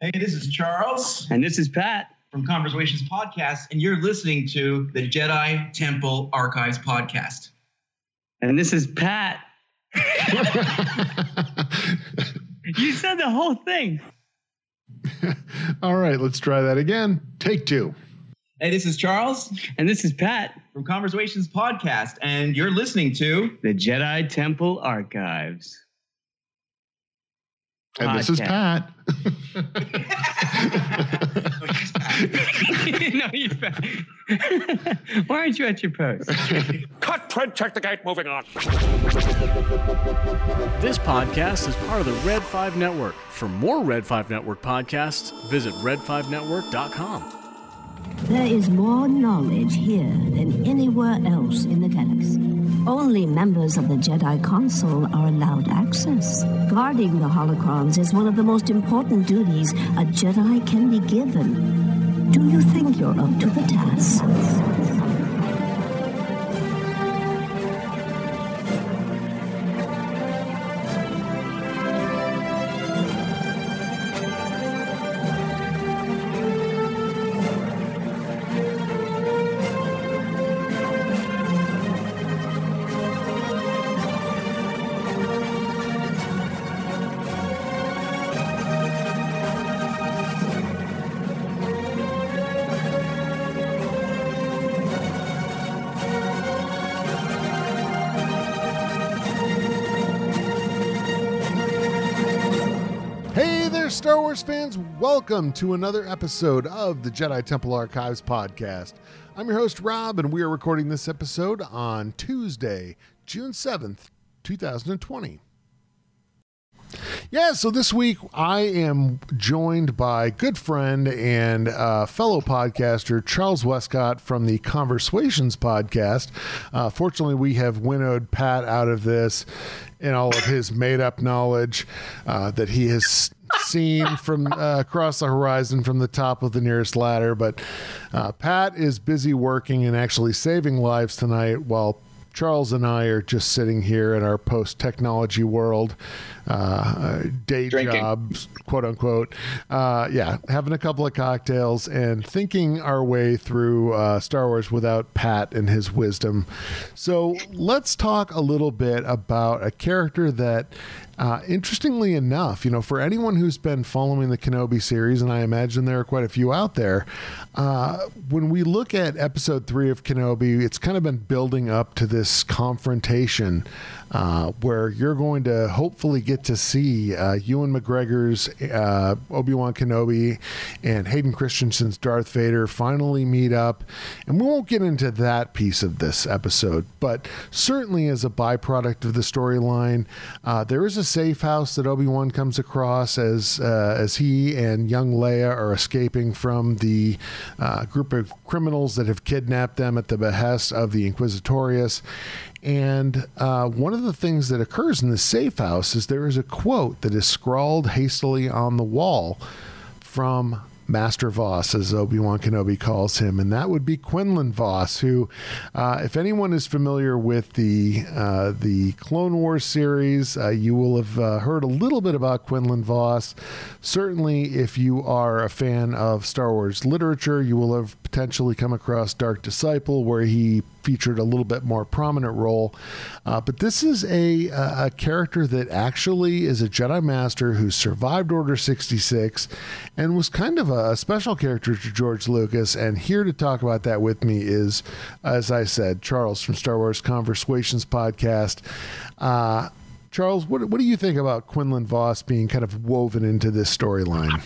Hey, this is Charles And this is Pat. from Conversations Podcast, and you're listening to the Jedi Temple Archives Podcast. And this is Pat. You said the whole thing. All right, let's try that again. Take two. Hey, this is Charles And this is Pat, from Conversations Podcast, and you're listening to the Jedi Temple Archives. And this is Pat. no, you Why aren't you at your post? Cut, print, check the gate, moving on. This podcast is part of the Red 5 Network. For more Red 5 Network podcasts, visit red5network.com. There is more knowledge here than anywhere else in the galaxy. Only members of the Jedi Council are allowed access. Guarding the holocrons is one of the most important duties a Jedi can be given. Do you think you're up to the task? Fans. Welcome to another episode of the Jedi Temple Archives podcast. I'm your host, Rob, and we are recording this episode on Tuesday, June 7th, 2020. Yeah, so this week I am joined by good friend and uh, fellow podcaster Charles Westcott from the Conversations podcast. Uh, fortunately, we have winnowed Pat out of this and all of his made up knowledge uh, that he has seen from uh, across the horizon from the top of the nearest ladder. But uh, Pat is busy working and actually saving lives tonight while Charles and I are just sitting here in our post technology world, uh, day Drinking. jobs, quote unquote. Uh, yeah, having a couple of cocktails and thinking our way through uh, Star Wars without Pat and his wisdom. So let's talk a little bit about a character that. Uh, interestingly enough, you know, for anyone who's been following the Kenobi series, and I imagine there are quite a few out there, uh, when we look at episode three of Kenobi, it's kind of been building up to this confrontation uh, where you're going to hopefully get to see uh, Ewan McGregor's uh, Obi Wan Kenobi and Hayden Christensen's Darth Vader finally meet up. And we won't get into that piece of this episode, but certainly as a byproduct of the storyline, uh, there is a safe house that Obi Wan comes across as uh, as he and young Leia are escaping from the uh, group of criminals that have kidnapped them at the behest of the Inquisitorius. And uh, one of the things that occurs in the safe house is there is a quote that is scrawled hastily on the wall from Master Vos, as Obi Wan Kenobi calls him, and that would be Quinlan Vos, who, uh, if anyone is familiar with the uh, the Clone Wars series, uh, you will have uh, heard a little bit about Quinlan Vos. Certainly, if you are a fan of Star Wars literature, you will have potentially come across Dark Disciple, where he featured a little bit more prominent role. Uh, but this is a, a character that actually is a Jedi Master who survived Order 66 and was kind of a special character to George Lucas. And here to talk about that with me is, as I said, Charles from Star Wars Conversations podcast. Uh, Charles, what, what do you think about Quinlan Vos being kind of woven into this storyline?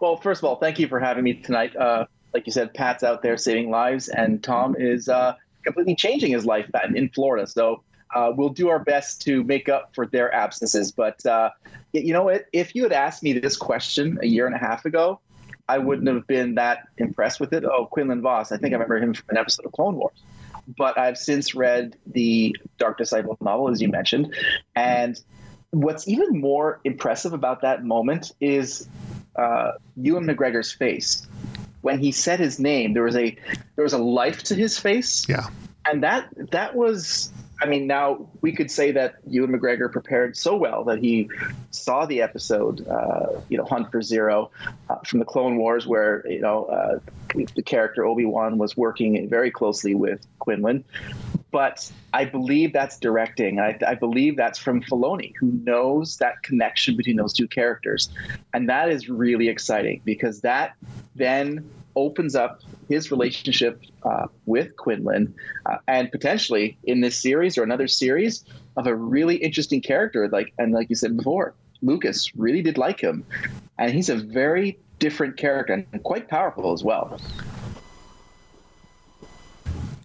Well, first of all, thank you for having me tonight. Uh, like you said, Pat's out there saving lives, and Tom is uh, completely changing his life in- Florida. So uh, we'll do our best to make up for their absences. But uh, you know? If you had asked me this question a year and a half ago, I wouldn't have been that impressed with it. Oh, Quinlan Vos. I think I remember him from an episode of Clone Wars. But I've since read the Dark Disciple novel, as you mentioned. And what's even more impressive about that moment is uh, Ewan McGregor's face. When he said his name, there was a there was a life to his face, Yeah. and that that was I mean, now we could say that Ewan McGregor prepared so well that he saw the episode, uh, you know, Hunt for Ziro uh, from the Clone Wars, where you know uh, the character Obi Wan was working very closely with Quinlan. But I believe that's directing. I, I believe that's from Filoni, who knows that connection between those two characters, and that is really exciting because that then opens up his relationship uh, with Quinlan, uh, and potentially in this series or another series of a really interesting character. Like and like you said before, Lucas really did like him, and he's a very different character and quite powerful as well.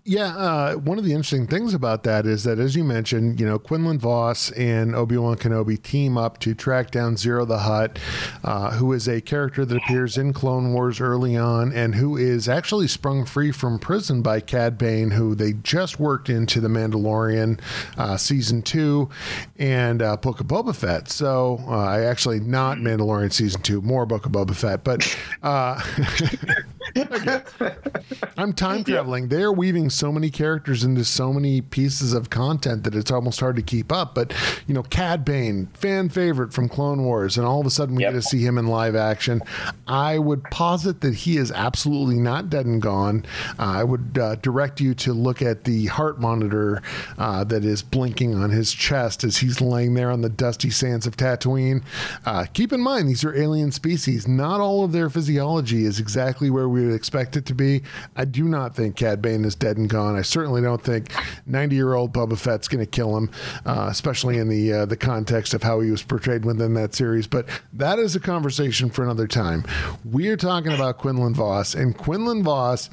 Yeah, uh, one of the interesting things about that is that, as you mentioned, you know, Quinlan Vos and Obi Wan Kenobi team up to track down Ziro the Hutt, uh, who is a character that appears in Clone Wars early on and who is actually sprung free from prison by Cad Bane, who they just worked into The Mandalorian uh, season two and uh, Book of Boba Fett. So, uh, I actually not Mandalorian season two, more Book of Boba Fett, but uh, I'm time traveling. They're weaving so many characters into so many pieces of content that it's almost hard to keep up. But you know, Cad Bane, fan favorite from Clone Wars, and all of a sudden we Yep. get to see him in live action. I would posit that he is absolutely not dead and gone. Uh, I would uh, direct you to look at the heart monitor uh, that is blinking on his chest as he's laying there on the dusty sands of Tatooine. Uh, keep in mind, these are alien species. Not all of their physiology is exactly where we would expect it to be. I do not think Cad Bane is dead and gone. I certainly don't think 90 year old Boba Fett's going to kill him, uh, especially in the uh, the context of how he was portrayed within that series. But that is a conversation for another time. We are talking about Quinlan Vos, and Quinlan Vos.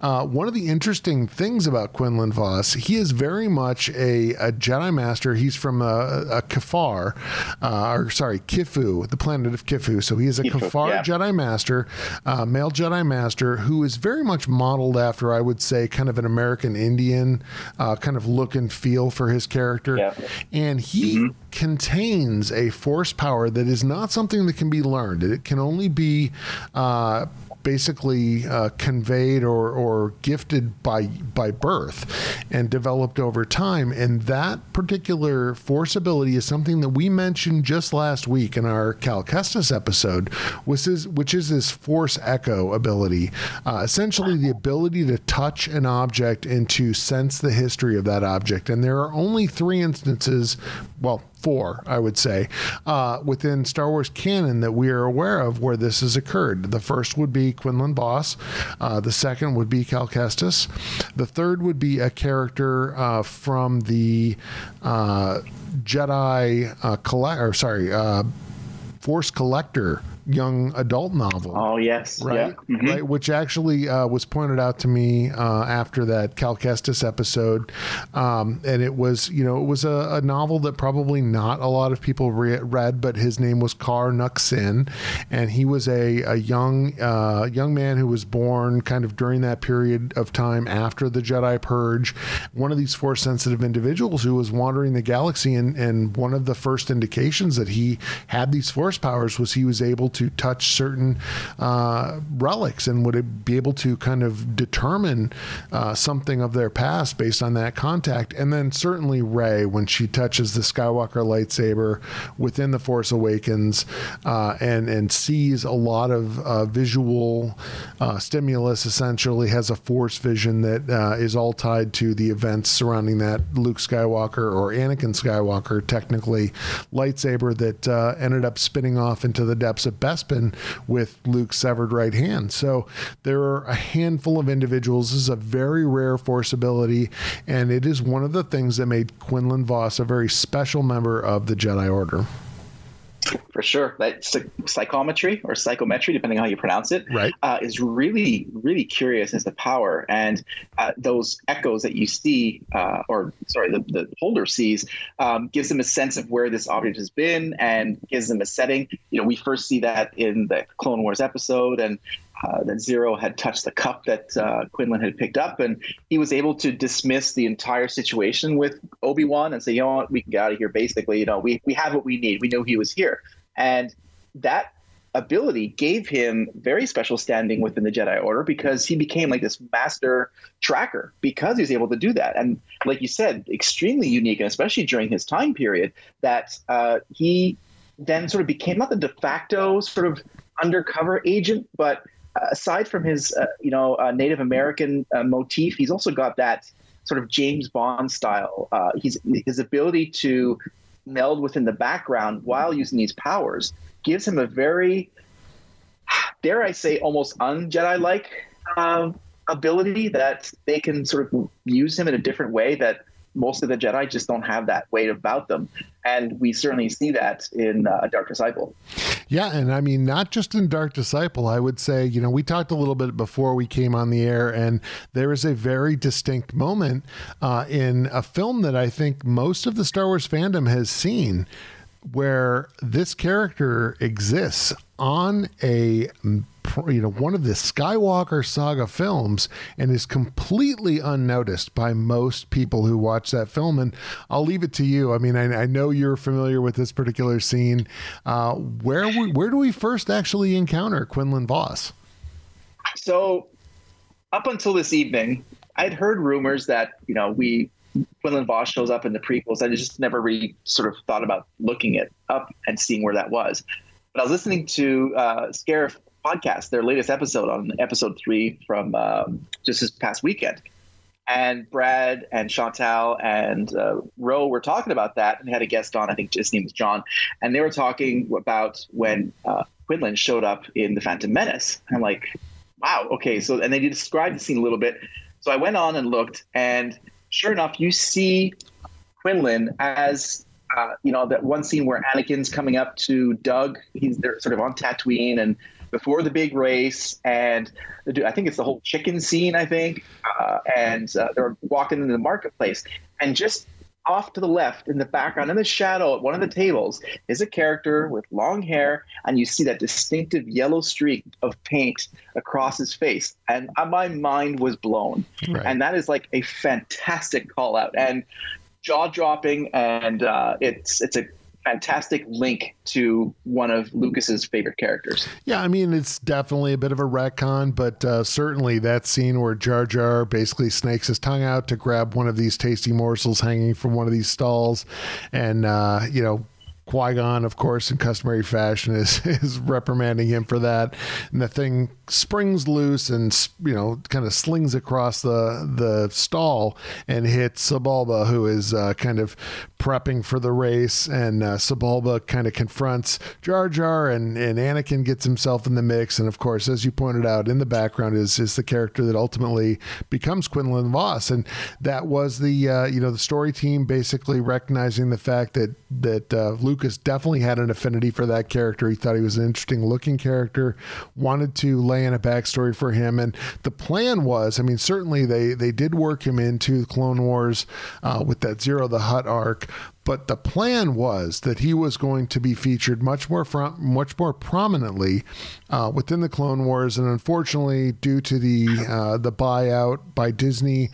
Uh, one of the interesting things about Quinlan Vos, he is very much a, a Jedi Master. He's from a, a Kiffar, uh, or sorry, Kiffu, the planet of Kiffu. So he is a Kiffu, Kiffar yeah. Jedi Master, uh, male Jedi Master, who is very much modeled after, I would say, kind of an American Indian uh, kind of look and feel for his character. Yeah. And he contains a force power that is not something that can be learned. It can only be. Uh, basically uh, conveyed or, or gifted by by birth and developed over time. And that particular force ability is something that we mentioned just last week in our Cal Kestis episode which is which is this force echo ability. Uh, essentially the ability to touch an object and to sense the history of that object. And there are only three instances well four, I would say, uh, within Star Wars canon that we are aware of where this has occurred. The first would be Quinlan Vos. Uh, the second would be Cal Kestis. The third would be a character uh, from the uh, Jedi uh, collect, or sorry, uh, Force Collector young adult novel Oh yes, right? Yeah. Mhm. Right, which actually uh, was pointed out to me uh, after that Cal Kestis episode, um, and it was you know it was a, a novel that probably not a lot of people re- read, but his name was Kar Nuxin, and he was a a young uh, young man who was born kind of during that period of time after the Jedi Purge, one of these force sensitive individuals who was wandering the galaxy, and and one of the first indications that he had these force powers was he was able to touch certain uh, relics and would it be able to kind of determine uh, something of their past based on that contact. And then certainly Rey, when she touches the Skywalker lightsaber within the Force Awakens uh, and and sees a lot of uh, visual uh, stimulus, essentially has a Force vision that uh, is all tied to the events surrounding that Luke Skywalker or Anakin Skywalker, technically lightsaber that ended up spinning off into the depths of Bespin with Luke's severed right hand. So there are a handful of individuals. This is a very rare force ability, and it is one of the things that made Quinlan Vos a very special member of the Jedi Order. for sure. That psychometry or psychometry, depending on how you pronounce it, Right. uh, is really, really curious as to power. And uh, those echoes that you see, uh, or sorry, the, the holder sees, um, gives them a sense of where this object has been and gives them a setting. You know, we first see that in the Clone Wars episode, and uh, that Ziro had touched the cup that uh, Quinlan had picked up, and he was able to dismiss the entire situation with Obi Wan and say, "You know what? We can get out of here." Basically, you know, we we have what we need. We knew he was here, and that ability gave him very special standing within the Jedi Order because he became like this master tracker because he was able to do that. And like you said, extremely unique, and especially during his time period, that uh, he then sort of became not the de facto sort of undercover agent, but aside from his uh, you know uh, Native American uh, motif, he's also got that sort of James Bond style. Uh, he's his ability to meld within the background while using these powers gives him a very, dare I say, almost un-Jedi like um, ability that they can sort of use him in a different way that most of the Jedi just don't have that weight about them. And we certainly see that in uh, Dark Disciple. Yeah, and I mean, not just in Dark Disciple, I would say, you know, we talked a little bit before we came on the air, and there is a very distinct moment uh, in a film that I think most of the Star Wars fandom has seen where this character exists on a you know one of the Skywalker saga films and is completely unnoticed by most people who watch that film. And I'll leave it to you. I mean, I, I know you're familiar with this particular scene. Uh, where we, where do we first actually encounter Quinlan Vos? So, up until this evening, I'd heard rumors that you know we Quinlan Vos shows up in the prequels. I just never really sort of thought about looking it up and seeing where that was. But I was listening to uh, Scarif podcast, their latest episode on episode three from um, just this past weekend. And Brad and Chantal and uh, Ro were talking about that and had a guest on. I think his name was John. And they were talking about when uh, Quinlan showed up in The Phantom Menace. I'm like, wow, okay. So, and they described the scene a little bit. So I went on and looked, and sure enough, you see Quinlan as uh, you know that one scene where Anakin's coming up to Doug. He's there, sort of on Tatooine, and before the big race, and I think it's the whole chicken scene. I think, uh, and uh, they're walking into the marketplace, and just off to the left in the background in the shadow at one of the tables is a character with long hair and you see that distinctive yellow streak of paint across his face and uh, my mind was blown right. and that is like a fantastic call out and jaw dropping and uh, it's it's a fantastic link to one of Lucas's favorite characters. Yeah, I mean it's definitely a bit of a retcon, but uh, certainly that scene where Jar Jar basically snakes his tongue out to grab one of these tasty morsels hanging from one of these stalls, and uh, you know Qui Gon, of course, in customary fashion, is is reprimanding him for that, and the thing springs loose and you know kind of slings across the the stall and hits Sebulba, who is uh, kind of prepping for the race, and uh, Sebulba kind of confronts Jar Jar, and and Anakin gets himself in the mix, and of course, as you pointed out, in the background is is the character that ultimately becomes Quinlan Vos, and that was the uh, you know the story team basically recognizing the fact that that uh, Lucas definitely had an affinity for that character. He thought he was an interesting looking character, wanted to lay in a backstory for him. And the plan was, I mean, certainly they, they did work him into the Clone Wars uh, with that Ziro the Hutt arc, but the plan was that he was going to be featured much more from, much more prominently uh, within the Clone Wars, and unfortunately, due to the uh, the buyout by Disney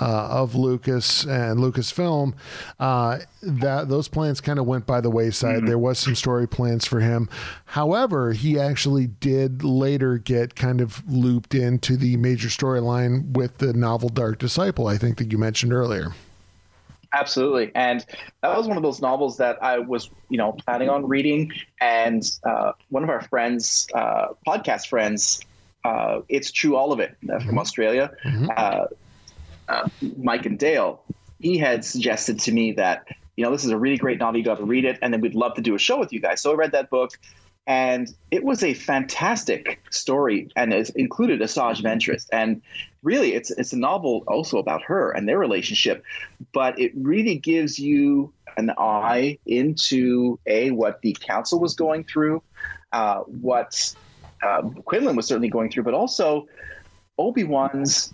uh, of Lucas and Lucasfilm, uh, that those plans kind of went by the wayside. Mm-hmm. There was some story plans for him. However, he actually did later get kind of looped into the major storyline with the novel Dark Disciple. I think that you mentioned earlier. Absolutely, and that was one of those novels that I was, you know, planning on reading. And uh, one of our friends, uh, podcast friends, uh, it's true, all of it uh, from mm-hmm. Australia, mm-hmm. Uh, uh, Mike and Dale. He had suggested to me that you know this is a really great novel. You got to read it, and then we'd love to do a show with you guys. So I read that book and it was a fantastic story and it included Asajj Ventress. And really, it's it's a novel also about her and their relationship, but it really gives you an eye into a what the council was going through, uh, what uh, Quinlan was certainly going through, but also Obi Wan's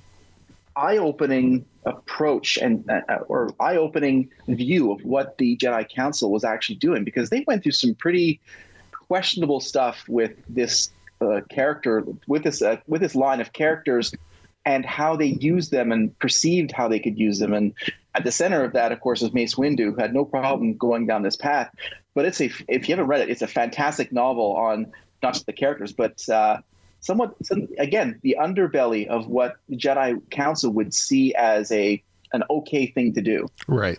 eye-opening approach and uh, or eye-opening view of what the Jedi Council was actually doing because they went through some pretty questionable stuff with this uh, character, with this uh, with this line of characters, and how they used them and perceived how they could use them. And at the center of that, of course, is Mace Windu, who had no problem going down this path. But it's a if you haven't read it, it's a fantastic novel on not just the characters, but uh, somewhat some, again the underbelly of what the Jedi Council would see as a an okay thing to do. Right.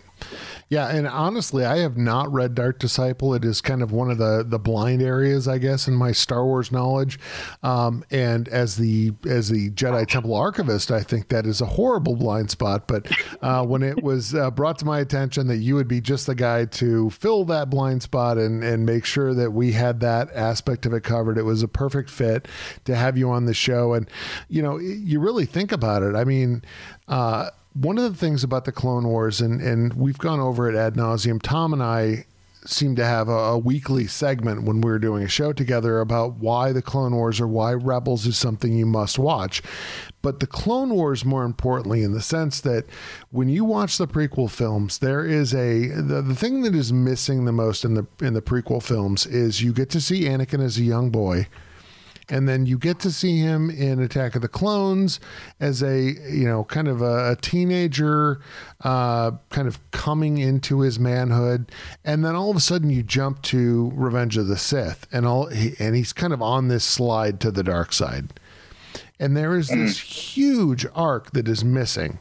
Yeah, and honestly, I have not read Dark Disciple. It is kind of one of the the blind areas, I guess, in my Star Wars knowledge. Um, and as the as the Jedi Temple archivist, I think that is a horrible blind spot. But uh, when it was uh, brought to my attention that you would be just the guy to fill that blind spot and and make sure that we had that aspect of it covered, it was a perfect fit to have you on the show. And you know, you really think about it. I mean. Uh, one of the things about the Clone Wars, and, and we've gone over it ad nauseum, Tom and I seem to have a, a, weekly segment when we were doing a show together about why the Clone Wars or why Rebels is something you must watch. But the Clone Wars, more importantly, in the sense that when you watch the prequel films, there is a the, the thing that is missing the most in the in the prequel films is you get to see Anakin as a young boy and then you get to see him in Attack of the Clones as a you know kind of a, a teenager, uh, kind of coming into his manhood, and then all of a sudden you jump to Revenge of the Sith, and all he, and he's kind of on this slide to the dark side, and there is this huge arc that is missing.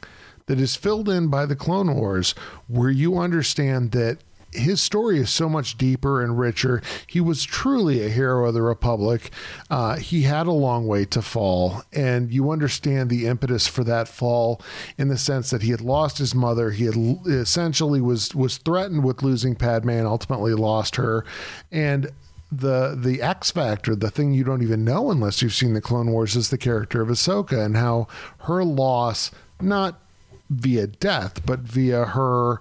That is filled in by the Clone Wars, where you understand that his story is so much deeper and richer. He was truly a hero of the Republic. Uh, he had a long way to fall, and you understand the impetus for that fall in the sense that he had lost his mother. He had essentially was was threatened with losing Padme and ultimately lost her, and the the X factor, the thing you don't even know unless you've seen the Clone Wars, is the character of Ahsoka and how her loss, not via death, but via her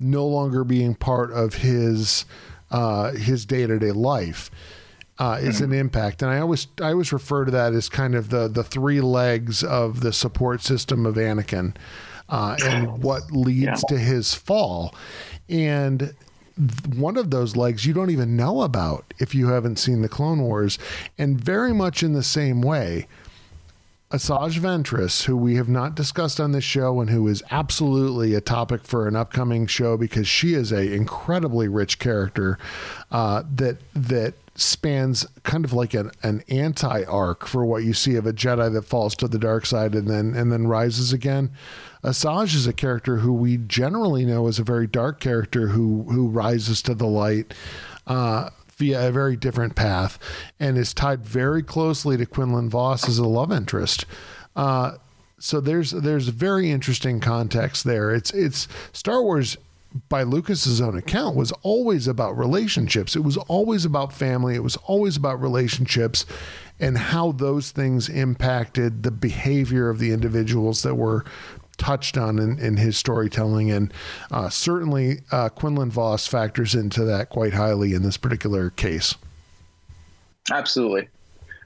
no longer being part of his uh, his day to day life. Uh, is mm-hmm. an impact, and I always I always refer to that as kind of the the three legs of the support system of Anakin, uh, and what leads yeah. to his fall, and one of those legs you don't even know about if you haven't seen the Clone Wars, and very much in the same way, Asajj Ventress, who we have not discussed on this show and who is absolutely a topic for an upcoming show because she is a incredibly rich character uh, that that spans kind of like an, an anti arc for what you see of a Jedi that falls to the dark side and then and then rises again. Asajj is a character who we generally know as a very dark character who who rises to the light. Uh, via a very different path and is tied very closely to Quinlan Vos as a love interest. Uh, so there's there's very interesting context there. It's it's Star Wars by Lucas's own account was always about relationships. It was always about family. It was always about relationships and how those things impacted the behavior of the individuals that were touched on in, in his storytelling. And uh, certainly uh, Quinlan Vos factors into that quite highly in this particular case. Absolutely.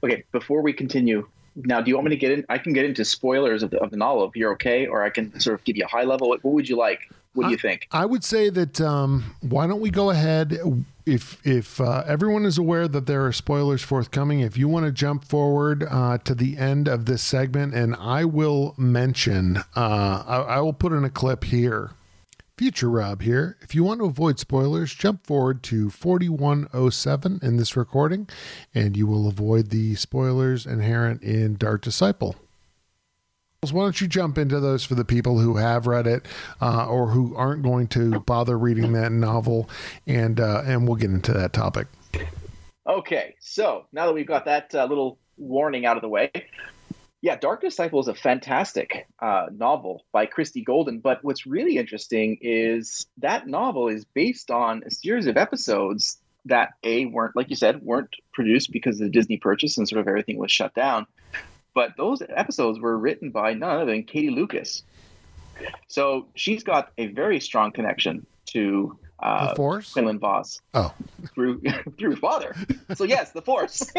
Okay, before we continue, now do you want me to get in? I can get into spoilers of the, of the novel if you're okay, or I can sort of give you a high level. What, what would you like? What do you think? I would say that um, why don't we go ahead if if uh, everyone is aware that there are spoilers forthcoming, if you want to jump forward uh, to the end of this segment, and I will mention, uh, I, I, will put in a clip here. Future Rob here. If you want to avoid spoilers, jump forward to 4107 in this recording, and you will avoid the spoilers inherent in Dark Disciple. Why don't you jump into those for the people who have read it uh, or who aren't going to bother reading that novel, and uh, and we'll get into that topic. Okay, so now that we've got that uh, little warning out of the way, yeah, Dark Disciple is a fantastic uh, novel by Christie Golden. But what's really interesting is that novel is based on a series of episodes that a weren't, like you said, weren't produced because of the Disney purchase and sort of everything was shut down but those episodes were written by none other than Katie Lucas. So she's got a very strong connection to uh, the Force, Quinlan Vos. Oh, through through father. So yes, the Force.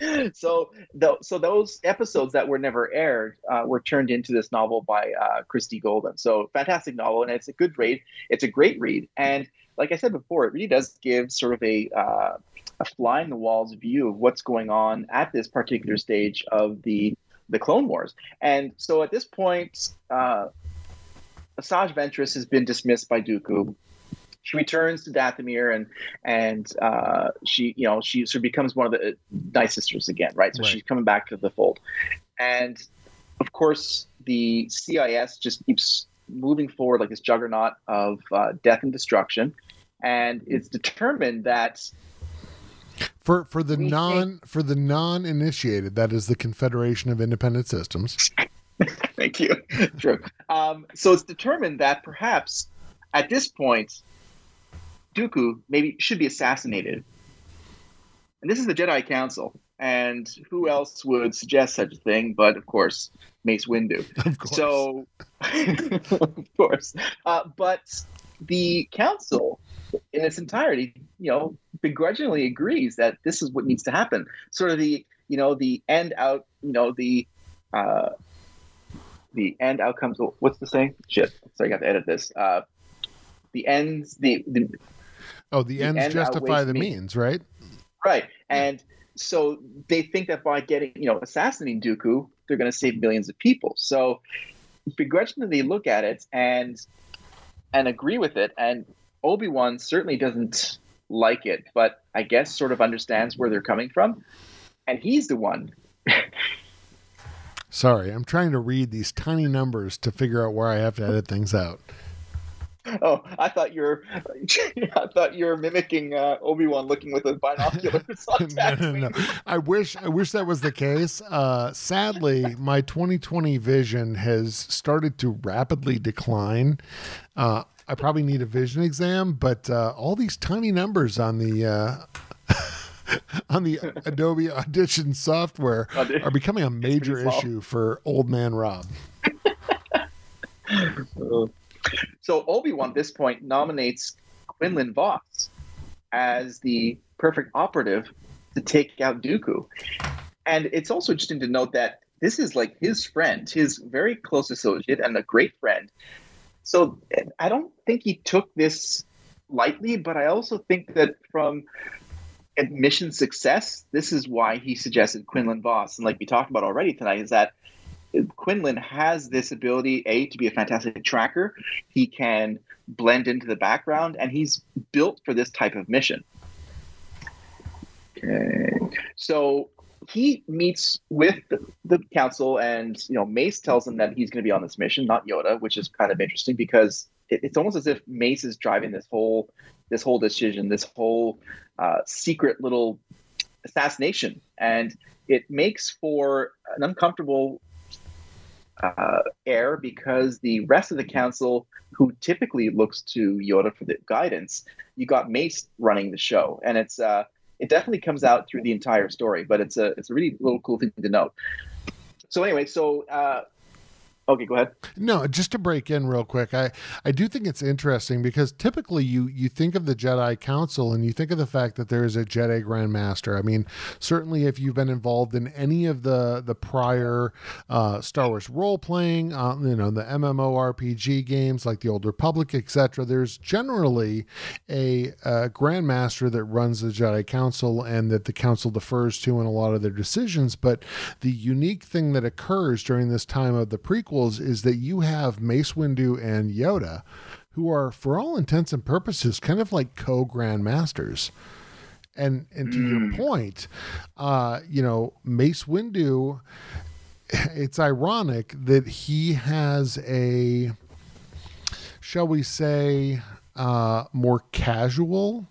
so the, so those episodes that were never aired uh, were turned into this novel by uh, Christie Golden. So fantastic novel, and it's a good read. It's a great read, and like I said before, it really does give sort of a uh, a fly in the walls view of what's going on at this particular stage of the the Clone Wars. And so at this point, uh, Asajj Ventress has been dismissed by Dooku. she returns to Dathomir and and uh, she you know she sort of becomes one of the uh, Night Sisters again, right? So Right. she's coming back to the fold, and of course the CIS just keeps moving forward like this juggernaut of uh, death and destruction, and it's determined that For for the We non for the non initiated, that is the Confederation of Independent Systems. Thank you. True. Um, so it's determined that perhaps at this point, Dooku maybe should be assassinated. And this is the Jedi Council. And who else would suggest such a thing but, of course, Mace Windu? Of course. So, of course. Uh, but the council, in its entirety, you know, begrudgingly agrees that this is what needs to happen. Sort of the, you know, the end out, you know, the, uh, the end outcomes. What's the saying? Shit. Sorry, I got to edit this. Uh, the ends, the, the oh, the, the ends end justify the the means, right? Right. And so they think that by getting, you know, assassinating Dooku, they're going to save millions of people. So begrudgingly look at it and and agree with it. And Obi-Wan certainly doesn't like it, but I guess sort of understands where they're coming from. And he's the one. Sorry, I'm trying to read these tiny numbers to figure out where I have to edit things out. Oh, I thought you're I thought you were mimicking uh, Obi-Wan looking with the binoculars no, no, no. I wish I wish that was the case. Uh, sadly, my 2020 vision has started to rapidly decline. Uh, I probably need a vision exam, but uh, all these tiny numbers on the uh, on the Adobe Audition software are becoming a major issue for old man Rob. So Obi Wan at this point nominates Quinlan Vos as the perfect operative to take out Dooku. And it's also interesting to note that this is like his friend, his very close associate and a great friend. So I don't think he took this lightly, but I also think that from mission success, this is why he suggested Quinlan Vos. And like we talked about already tonight, is that Quinlan has this ability, A, to be a fantastic tracker. He can blend into the background, and he's built for this type of mission. Okay. So he meets with the, council, and you know, Mace tells him that he's going to be on this mission, not Yoda, which is kind of interesting because it, it's almost as if Mace is driving this whole this whole decision, this whole uh, secret little assassination, and it makes for an uncomfortable uh, air because the rest of the council, who typically looks to Yoda for the guidance, you got Mace running the show, and it's uh, it definitely comes out through the entire story. But it's a it's a really little cool thing to note. So anyway, so uh, okay, go ahead. No, just to break in real quick, I, I do think it's interesting because typically you you think of the Jedi Council and you think of the fact that there is a Jedi Grand Master. I mean, certainly if you've been involved in any of the the prior uh, Star Wars role playing, uh, you know, the MMORPG games like the Old Republic, etc., there's generally a, uh Grand Master that runs the Jedi Council and that the Council defers to in a lot of their decisions. But the unique thing that occurs during this time of the is that you have Mace Windu and Yoda, who are, for all intents and purposes, kind of like co grandmasters. And and to your point, uh, you know, Mace Windu, it's ironic that he has a, shall we say, uh, more casual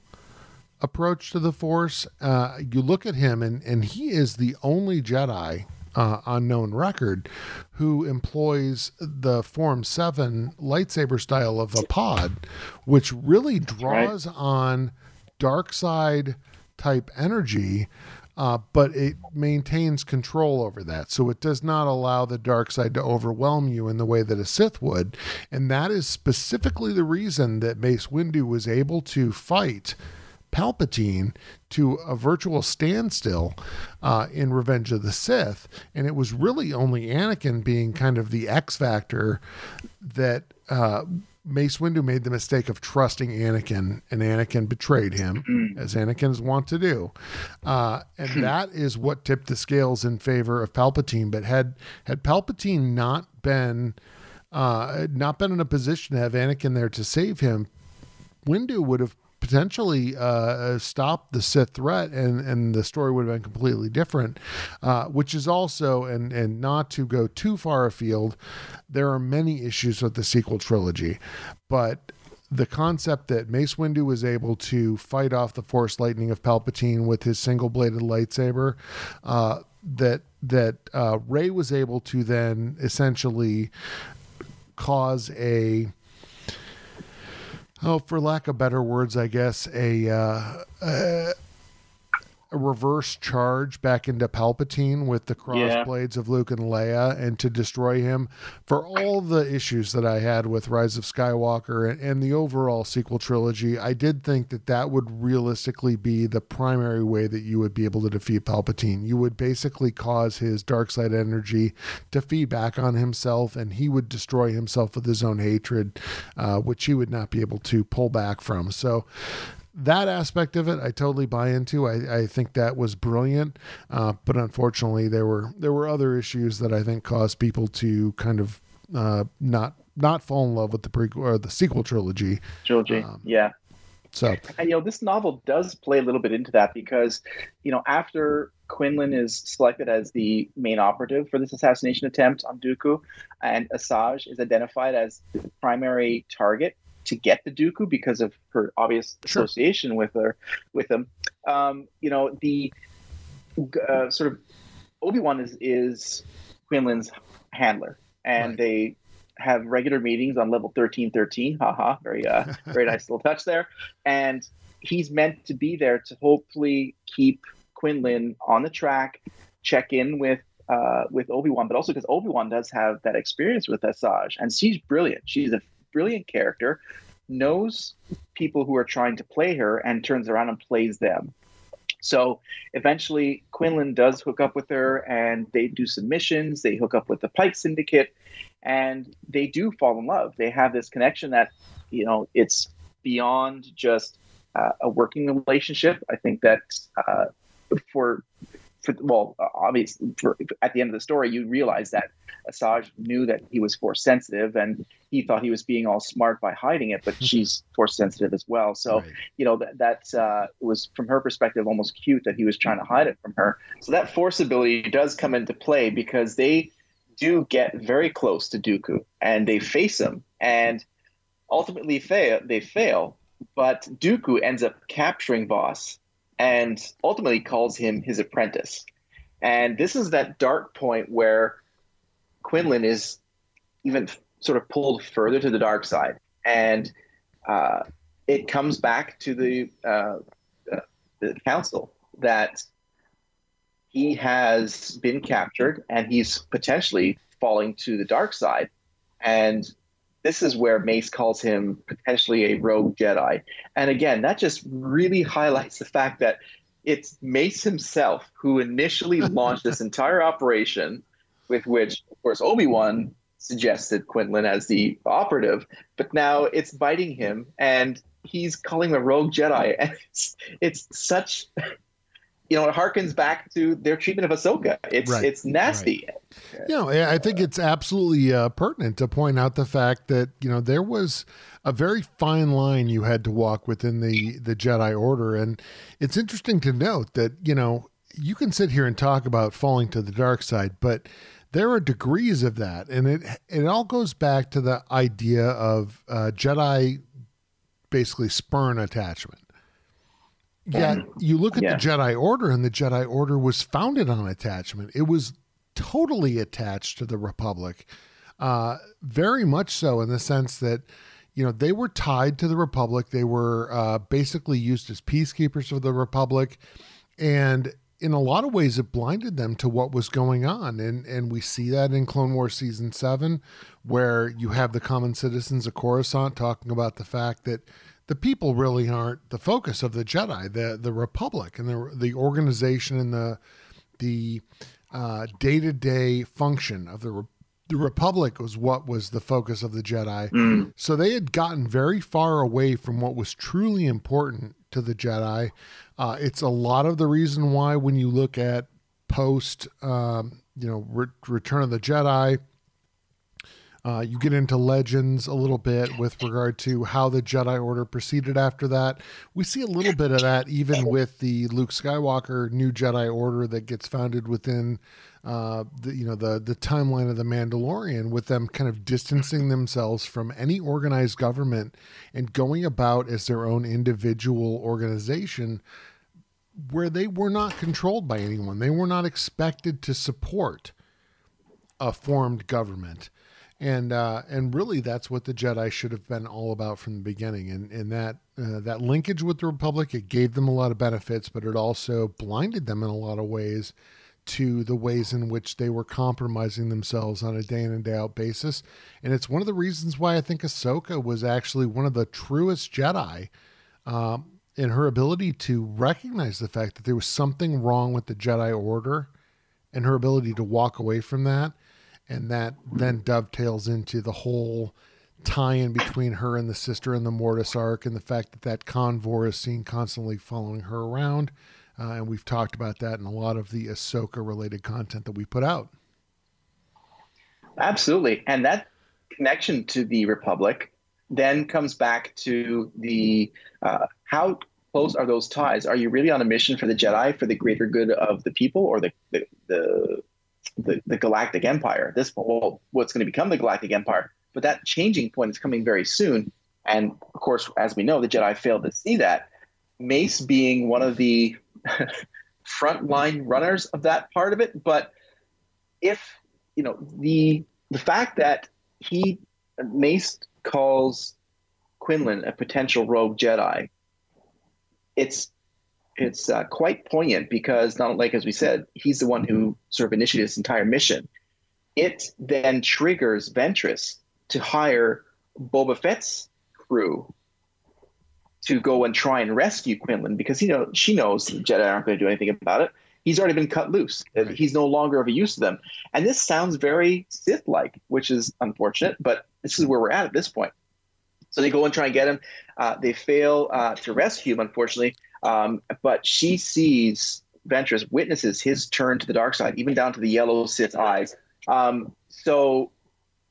approach to the Force. Uh, you look at him, and and he is the only Jedi uh, on known record who employs the Form Seven lightsaber style Vaapad, which really draws on dark side type energy. Uh, but it maintains control over that. So it does not allow the dark side to overwhelm you in the way that a Sith would. And that is specifically the reason that Mace Windu was able to fight Palpatine to a virtual standstill uh, in Revenge of the Sith. And it was really only Anakin being kind of the X factor that uh, Mace Windu made the mistake of trusting Anakin, and Anakin betrayed him, as Anakin is wont to do. Uh, and that is what tipped the scales in favor of Palpatine. But had had Palpatine not been uh, not been in a position to have Anakin there to save him, Windu would have potentially uh, stopped the Sith threat, and and the story would have been completely different. Uh, which is also, and and not to go too far afield, there are many issues with the sequel trilogy, but the concept that Mace Windu was able to fight off the Force lightning of Palpatine with his single bladed lightsaber, uh, that that uh, Rey was able to then essentially cause a oh, for lack of better words, I guess a. Uh, uh, a reverse charge back into Palpatine with the crossblades yeah. of Luke and Leia and to destroy him for all the issues that I had with Rise of Skywalker and, and, the overall sequel trilogy. I did think that that would realistically be the primary way that you would be able to defeat Palpatine. You would basically cause his dark side energy to feed back on himself and he would destroy himself with his own hatred, uh, which he would not be able to pull back from. So, that aspect of it, I totally buy into. I, I think that was brilliant, uh, but unfortunately, there were there were other issues that I think caused people to kind of uh, not not fall in love with the prequel or the sequel trilogy. Trilogy, um, yeah. So, and you know, this novel does play a little bit into that because, you know, after Quinlan is selected as the main operative for this assassination attempt on Dooku, and Asajj is identified as the primary target to get the Dooku because of her obvious sure. association with her with him. Um, you know, the uh, sort of Obi Wan is is Quinlan's handler, and right. they have regular meetings on level thirteen thirteen. Haha, very uh, very nice little touch there. And he's meant to be there to hopefully keep Quinlan on the track, check in with uh, with Obi Wan, but also because Obi Wan does have that experience with Asajj, and she's brilliant. She's a brilliant character, knows people who are trying to play her and turns around and plays them. So eventually, Quinlan does hook up with her and they do some missions. They hook up with the Pike Syndicate and they do fall in love. They have this connection that, you know, it's beyond just uh, a working relationship. I think that uh, for for, well, obviously, for, at the end of the story, you realize that Asajj knew that he was force sensitive, and he thought he was being all smart by hiding it. But she's force sensitive as well, so right. you know that that uh, was from her perspective almost cute that he was trying to hide it from her. So that force ability does come into play because they do get very close to Dooku and they face him, and ultimately fail. They fail, but Dooku ends up capturing Vos and ultimately calls him his apprentice. And this is that dark point where Quinlan is even sort of pulled further to the dark side. And uh, it comes back to the, uh, the council that he has been captured and he's potentially falling to the dark side. And this is where Mace calls him potentially a rogue Jedi. And again, that just really highlights the fact that it's Mace himself who initially launched this entire operation, with which, of course, Obi Wan suggested Quinlan as the operative, but now it's biting him, and he's calling the rogue Jedi, and it's it's such you know, it harkens back to their treatment of Ahsoka. It's right. it's nasty. Right. You know, I think it's absolutely uh, pertinent to point out the fact that you know there was a very fine line you had to walk within the the Jedi Order, and it's interesting to note that you know you can sit here and talk about falling to the dark side, but there are degrees of that, and it it all goes back to the idea of uh, Jedi basically spurn attachment Yet you look at yeah. the Jedi Order, and the Jedi Order was founded on attachment. It was totally attached to the Republic, uh, very much so in the sense that you know they were tied to the Republic. They were uh, basically used as peacekeepers of the Republic, and in a lot of ways, it blinded them to what was going on, and and we see that in Clone Wars season seven, where you have the common citizens of Coruscant talking about the fact that the people really aren't the focus of the Jedi. The the Republic and the the organization and the the day to day function of the the Republic was what was the focus of the Jedi. Mm. So they had gotten very far away from what was truly important to the Jedi. Uh, it's a lot of the reason why when you look at post, um, you know, Re- Return of the Jedi, Uh, you get into legends a little bit with regard to how the Jedi Order proceeded after that. We see a little bit of that even with the Luke Skywalker New Jedi Order that gets founded within uh, the you know the the timeline of the Mandalorian, with them kind of distancing themselves from any organized government and going about as their own individual organization, where they were not controlled by anyone. They were not expected to support a formed government and uh, and really that's what the Jedi should have been all about from the beginning. And and that uh, that linkage with the Republic it gave them a lot of benefits, but it also blinded them in a lot of ways to the ways in which they were compromising themselves on a day in and day out basis. And it's one of the reasons why I think Ahsoka was actually one of the truest Jedi. Um, in her ability to recognize the fact that there was something wrong with the Jedi Order and her ability to walk away from that and that then dovetails into the whole tie-in between her and the sister in the Mortis arc, and the fact that that convor is seen constantly following her around. Uh, and we've talked about that in a lot of the Ahsoka related content that we put out. Absolutely, and that connection to the Republic then comes back to the uh, how close are those ties? Are you really on a mission for the Jedi for the greater good of the people, or the the, the the, the Galactic Empire. This well, what's going to become the Galactic Empire. But that changing point is coming very soon. And of course, as we know, the Jedi failed to see that. Mace being one of the frontline runners of that part of it. But if you know the the fact that he Mace calls Quinlan a potential rogue Jedi, it's it's uh, quite poignant because not like as we said, he's the one who sort of initiated this entire mission. It then triggers Ventress to hire Boba Fett's crew to go and try and rescue Quinlan because you know she knows the Jedi aren't going to do anything about it. He's already been cut loose. He's no longer of a use to them. And this sounds very Sith-like, which is unfortunate, but this is where we're at at this point. So they go and try and get him. Uh, they fail uh, to rescue him, unfortunately. Um, but she sees Ventress, witnesses his turn to the dark side, even down to the yellow Sith eyes. Um, so,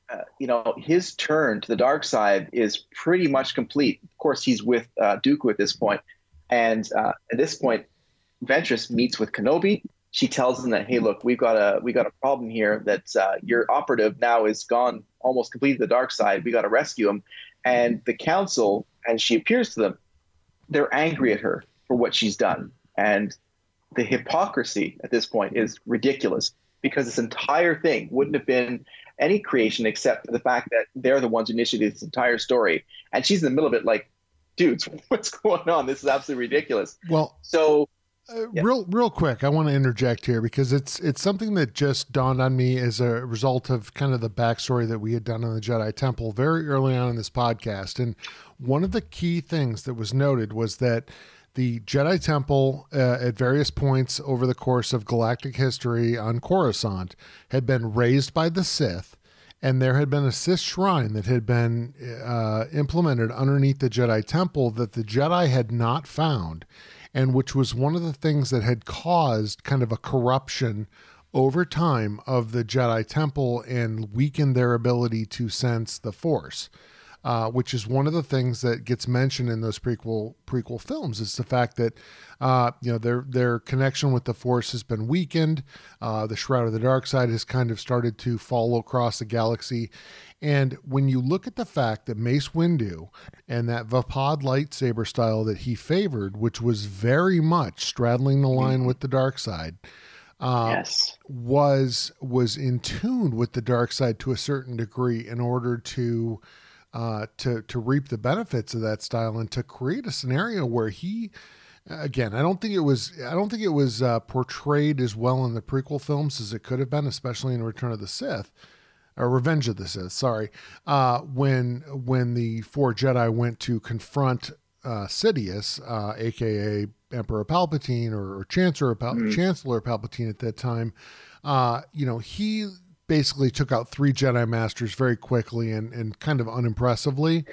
uh, you know, his turn to the dark side is pretty much complete. Of course, he's with uh, at this point, and uh, at this point, Ventress meets with Kenobi. She tells him that, "Hey, look, we've got a we got a problem here. That uh, your operative now is gone, almost completely the dark side. We got to rescue him." And the council, and she appears to them, they're angry at her for what she's done. And the hypocrisy at this point is ridiculous because this entire thing wouldn't have been any creation except for the fact that they're the ones who initiated this entire story. And she's in the middle of it, like, dudes, what's going on? This is absolutely ridiculous. Well, so uh, yeah. real real quick i want to interject here because it's it's something that just dawned on me as a result of kind of the backstory that we had done on the jedi temple very early on in this podcast and one of the key things that was noted was that the Jedi Temple, uh, at various points over the course of galactic history on Coruscant, had been razed by the Sith, and there had been a Sith shrine that had been uh, implemented underneath the Jedi Temple that the Jedi had not found, and which was one of the things that had caused kind of a corruption over time of the Jedi Temple and weakened their ability to sense the Force uh, which is one of the things that gets mentioned in those prequel prequel films. Is the fact that uh, you know their their connection with the Force has been weakened. Uh, the Shroud of the Dark Side has kind of started to fall across the galaxy. And when you look at the fact that Mace Windu and that Vaapad lightsaber style that he favored, which was very much straddling the line with the dark side, uh, yes. was was in tune with the dark side to a certain degree in order to uh, to to reap the benefits of that style and to create a scenario where he again i don't think it was i don't think it was uh, portrayed as well in the prequel films as it could have been especially in return of the sith or revenge of the sith sorry uh, when when the four jedi went to confront uh, sidious aka uh, emperor palpatine or, or chancellor Pal- mm-hmm. chancellor palpatine at that time uh, you know he basically took out three Jedi Masters very quickly and, and kind of unimpressively.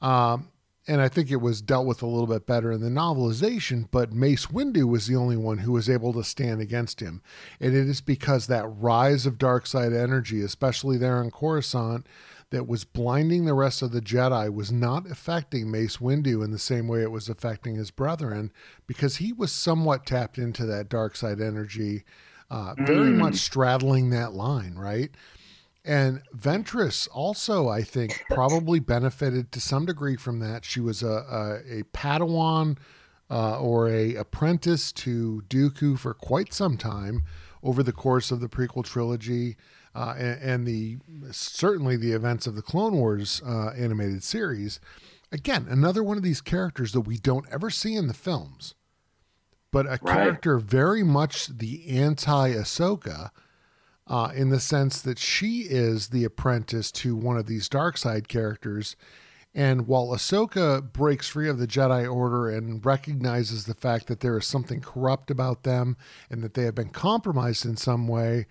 Um, and I think it was dealt with a little bit better in the novelization, but Mace Windu was the only one who was able to stand against him. And it is because that rise of dark side energy, especially there on Coruscant, that was blinding the rest of the Jedi was not affecting Mace Windu in the same way it was affecting his brethren because he was somewhat tapped into that dark side energy, uh, very Mm. much straddling that line, right? And Ventress also, I think, probably benefited to some degree from that. She was a, a, a Padawan uh, or a apprentice to Dooku for quite some time over the course of the prequel trilogy uh, and, and the certainly the events of the Clone Wars uh, animated series. Again, another one of these characters that we don't ever see in the films, but a character very much the anti Ahsoka uh, in the sense that she is the apprentice to one of these dark side characters. And while Ahsoka breaks free of the Jedi Order and recognizes the fact that there is something corrupt about them and that they have been compromised in some way,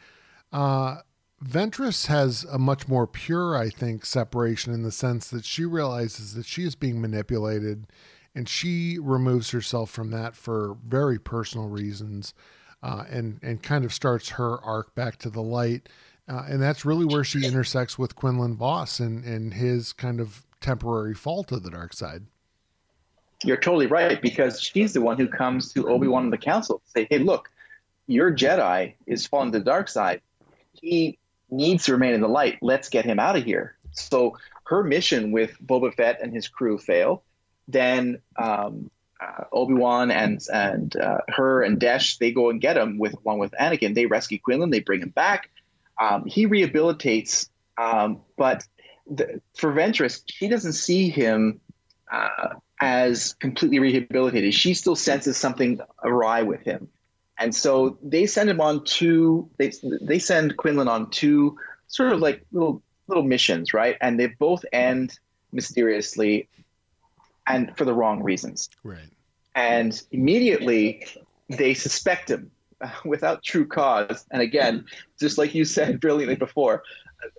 uh, Ventress has a much more pure, I think, separation in the sense that she realizes that she is being manipulated and she removes herself from that for very personal reasons uh, and, and kind of starts her arc back to the light. Uh, and that's really where she intersects with Quinlan Vos and, and his kind of temporary fall to the dark side. You're totally right because she's the one who comes to Obi Wan and the Council to say, "Hey, look, your Jedi is falling to the dark side. He needs to remain in the light. Let's get him out of here." So her mission with Boba Fett and his crew fail. Then um, uh, Obi Wan and and uh, her and Desh they go and get him with along with Anakin. They rescue Quinlan. They bring him back. Um, he rehabilitates, um, but the, for Ventress, she doesn't see him uh, as completely rehabilitated. She still senses something awry with him, and so they send him on two. They they send Quinlan on two sort of like little little missions, right? And they both end mysteriously, and for the wrong reasons. Right. And immediately they suspect him uh, without true cause. And again, just like you said brilliantly before,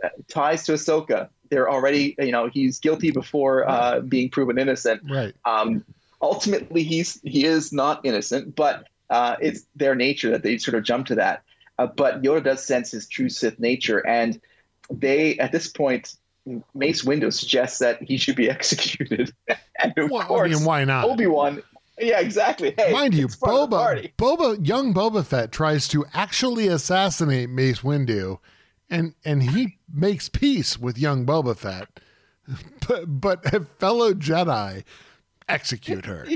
uh, ties to Ahsoka. They're already, you know, he's guilty before uh, being proven innocent. Right. Um, ultimately, he's he is not innocent, but uh, it's their nature that they sort of jump to that. Uh, but Yoda does sense his true Sith nature, and they at this point, Mace Windu suggests that he should be executed, and of Well, course, I mean, why not? Obi Wan. Yeah, exactly. Hey, Mind you, it's part of the Boba. Boba, young Boba Fett tries to actually assassinate Mace Windu, and and he makes peace with young Boba Fett, but but a fellow Jedi execute her.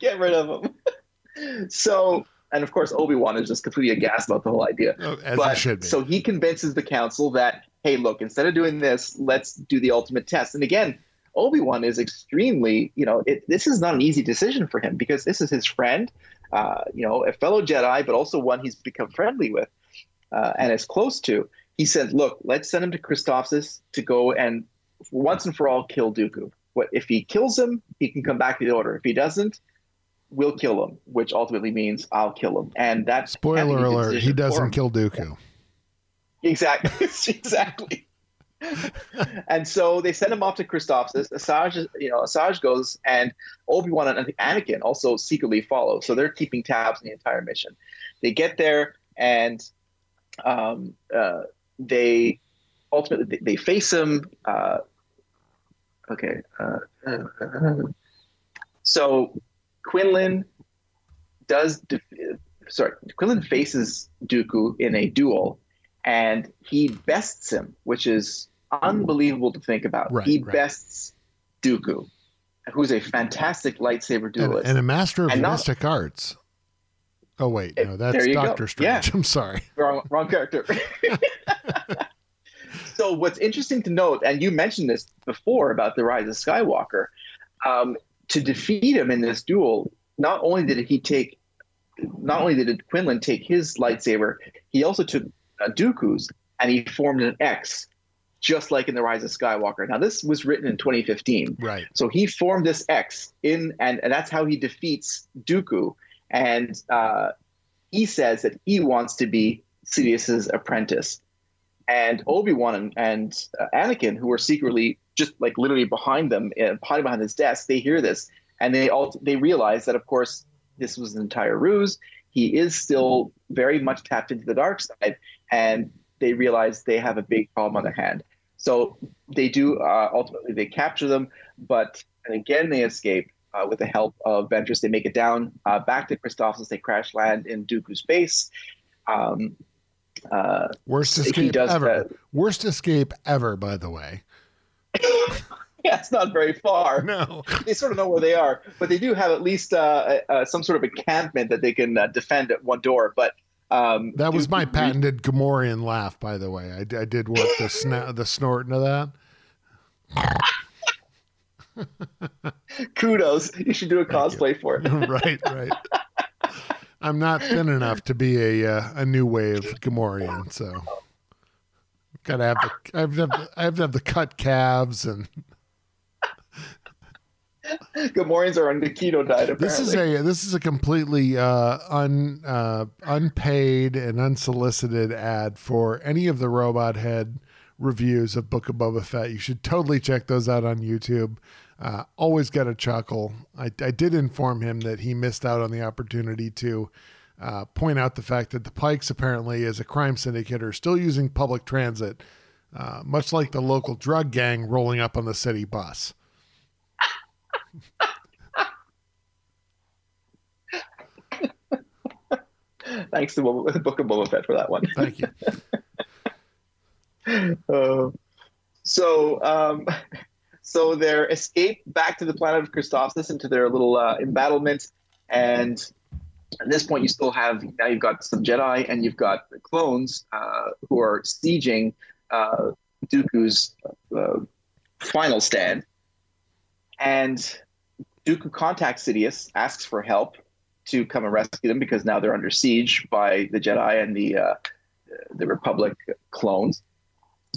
Get rid of him. so, and of course, Obi Wan is just completely aghast about the whole idea. Oh, as but should be. so he convinces the council that, hey, look, instead of doing this, let's do the ultimate test. And again, Obi Wan is extremely, you know, it, this is not an easy decision for him because this is his friend, uh, you know, a fellow Jedi, but also one he's become friendly with uh, and is close to. He said, look, let's send him to Christophsis to go and once and for all kill Dooku. What if he kills him, he can come back to the Order. If he doesn't, we'll kill him, which ultimately means I'll kill him. And that's Spoiler can't be a good alert: he doesn't kill Dooku. Exactly. exactly. and so they send him off to Christophsis. Asajj, you know, Asajj goes, and Obi Wan and Anakin also secretly follow. So they're keeping tabs on the entire mission. They get there, and um, uh, they ultimately they, they face him. Uh, okay. Uh, so Quinlan does. Def- sorry, Quinlan faces Dooku in a duel and he bests him, which is unbelievable to think about. Right, he right. bests Dooku, who's a fantastic lightsaber duelist. and a master of And not- arts. Oh wait, no, that's you go. Doctor Strange. Yeah. I'm sorry. wrong, wrong character. so what's interesting to note, and you mentioned this before about the rise of Skywalker, um, to defeat him in this duel, not only did he take, not only did Quinlan take his lightsaber, he also took uh, Dooku's and he formed an X, just like in the Rise of Skywalker. Now this was written in 2015. Right. So he formed this X in, and, and that's how he defeats Dooku. And uh, he says that he wants to be Sidious's apprentice. And Obi Wan and, and uh, Anakin, who are secretly just like literally behind them, uh, hiding behind his desk, they hear this and they all they realize that, of course, this was an entire ruse. He is still very much tapped into the dark side, and they realize they have a big problem on their hand. So they do uh, ultimately they capture them, but and again they escape uh, with the help of Ventress. They make it down uh, back to Christophsis. They crash land in Dooku's base. Um, uh, Worst escape ever. that. Worst escape ever, by the way. yeah, it's not very far. No. They sort of know where they are, but they do have at least uh, uh, some sort of encampment that they can uh, defend at one door. But um, That was Dooku my patented Gamorrean laugh, by the way. I, I did work the sna- the snort into that. kudos. You should do a cosplay for it. right, right. I'm not thin enough to be a uh, a new wave Gamorrean, so gotta have the I have to have, the- I have to have the cut calves and Gamorreans are on the keto diet. Apparently. this is a this is a completely uh, un uh, unpaid and unsolicited ad for any of the Robot Head reviews of Book of Boba Fett. You should totally check those out on YouTube. Uh, always get a chuckle. I, I did inform him that he missed out on the opportunity to uh, point out the fact that the Pikes apparently, as a crime syndicate, are still using public transit, uh, much like the local drug gang rolling up on the city bus. Thanks to the Book of Boba Fett for that one. Thank you. Uh, so, um, so their escape back to the planet of Christophsis into their little uh, embattlement, and at this point, you still have now you've got some Jedi and you've got the clones uh, who are sieging uh, Dooku's uh, final stand, and Dooku contacts Sidious, asks for help to come and rescue them because now they're under siege by the Jedi and the uh, the Republic clones.